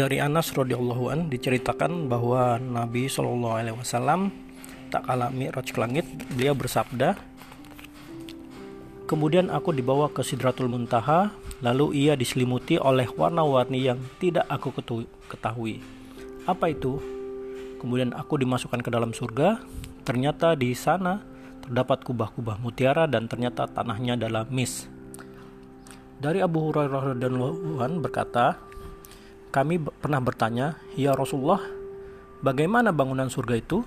Dari Anas radhiyallahu an diceritakan bahwa Nabi Shallallahu alaihi wasallam tak kala Mi'raj ke langit, beliau bersabda, Kemudian aku dibawa ke Sidratul Muntaha, lalu ia diselimuti oleh warna-warni yang tidak aku ketahui. Apa itu? Kemudian aku dimasukkan ke dalam surga, ternyata di sana terdapat kubah-kubah mutiara dan ternyata tanahnya adalah mis. Dari Abu Hurairah radhiyallahu berkata, kami pernah bertanya, "Ya Rasulullah, bagaimana bangunan surga itu?"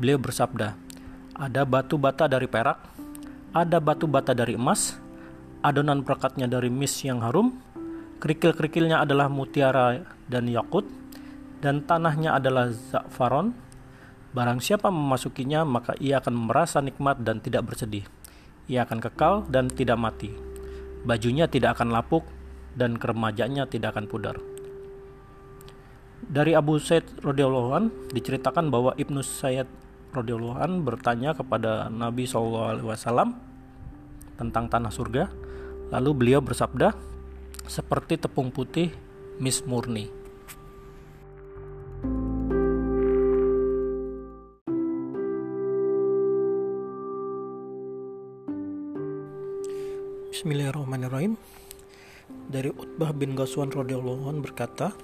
Beliau bersabda, "Ada batu bata dari perak, ada batu bata dari emas, adonan perakatnya dari mis yang harum, kerikil-kerikilnya adalah mutiara dan yakut, dan tanahnya adalah za'faron. Barang siapa memasukinya, maka ia akan merasa nikmat dan tidak bersedih. Ia akan kekal dan tidak mati. Bajunya tidak akan lapuk, dan keremajanya tidak akan pudar." Dari Abu Said radhiyallahu an diceritakan bahwa Ibnu Sayyid radhiyallahu an bertanya kepada Nabi SAW tentang tanah surga. Lalu beliau bersabda, seperti tepung putih mis murni. Bismillahirrahmanirrahim. Dari Utbah bin Ghazwan radhiyallahu berkata,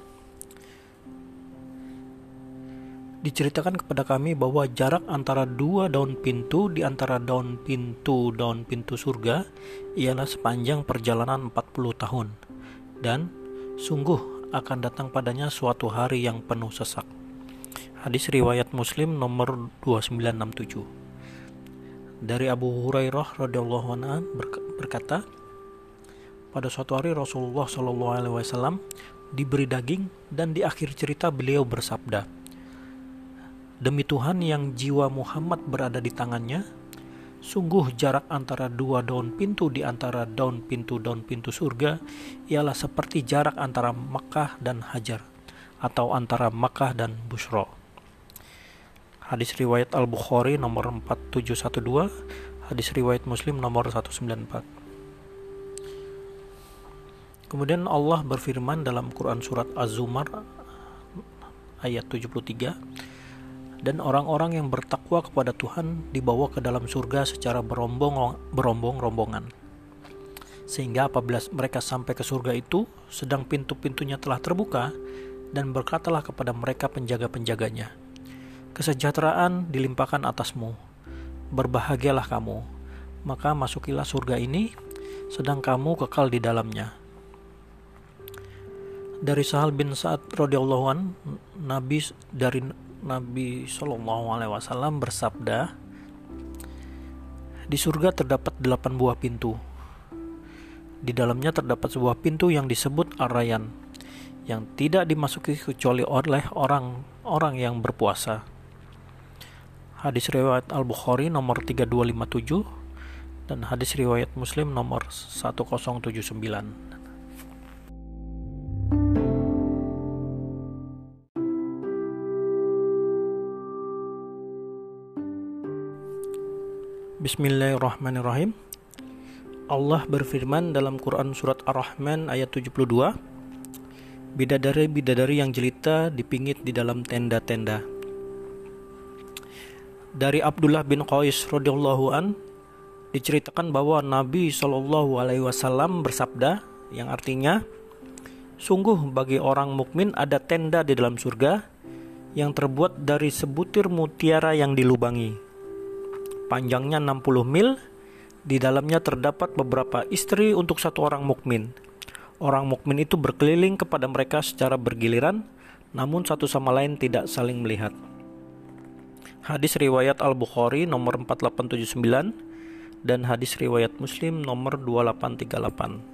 diceritakan kepada kami bahwa jarak antara dua daun pintu di antara daun pintu daun pintu surga ialah sepanjang perjalanan 40 tahun dan sungguh akan datang padanya suatu hari yang penuh sesak. Hadis riwayat Muslim nomor 2967. Dari Abu Hurairah radhiyallahu anhu berkata, pada suatu hari Rasulullah Shallallahu alaihi wasallam diberi daging dan di akhir cerita beliau bersabda, Demi Tuhan yang jiwa Muhammad berada di tangannya, sungguh jarak antara dua daun pintu di antara daun pintu-daun pintu surga ialah seperti jarak antara Makkah dan Hajar atau antara Makkah dan Busro. Hadis riwayat Al-Bukhari nomor 4712, hadis riwayat Muslim nomor 194. Kemudian Allah berfirman dalam Quran surat Az-Zumar ayat 73 dan orang-orang yang bertakwa kepada Tuhan dibawa ke dalam surga secara berombong-rombongan. Sehingga apabila mereka sampai ke surga itu, sedang pintu-pintunya telah terbuka, dan berkatalah kepada mereka penjaga-penjaganya, Kesejahteraan dilimpahkan atasmu, berbahagialah kamu, maka masukilah surga ini, sedang kamu kekal di dalamnya. Dari Sahal bin Sa'ad radhiyallahu an, Nabi dari Nabi Shallallahu Alaihi Wasallam bersabda, di surga terdapat delapan buah pintu. Di dalamnya terdapat sebuah pintu yang disebut Arayan, yang tidak dimasuki kecuali oleh orang-orang yang berpuasa. Hadis riwayat Al Bukhari nomor 3257 dan hadis riwayat Muslim nomor 1079. Bismillahirrahmanirrahim. Allah berfirman dalam Quran surat Ar-Rahman ayat 72. Bidadari-bidadari yang jelita dipingit di dalam tenda-tenda. Dari Abdullah bin Qais radhiyallahu an diceritakan bahwa Nabi Shallallahu alaihi wasallam bersabda yang artinya sungguh bagi orang mukmin ada tenda di dalam surga yang terbuat dari sebutir mutiara yang dilubangi panjangnya 60 mil. Di dalamnya terdapat beberapa istri untuk satu orang mukmin. Orang mukmin itu berkeliling kepada mereka secara bergiliran, namun satu sama lain tidak saling melihat. Hadis riwayat Al-Bukhari nomor 4879 dan hadis riwayat Muslim nomor 2838.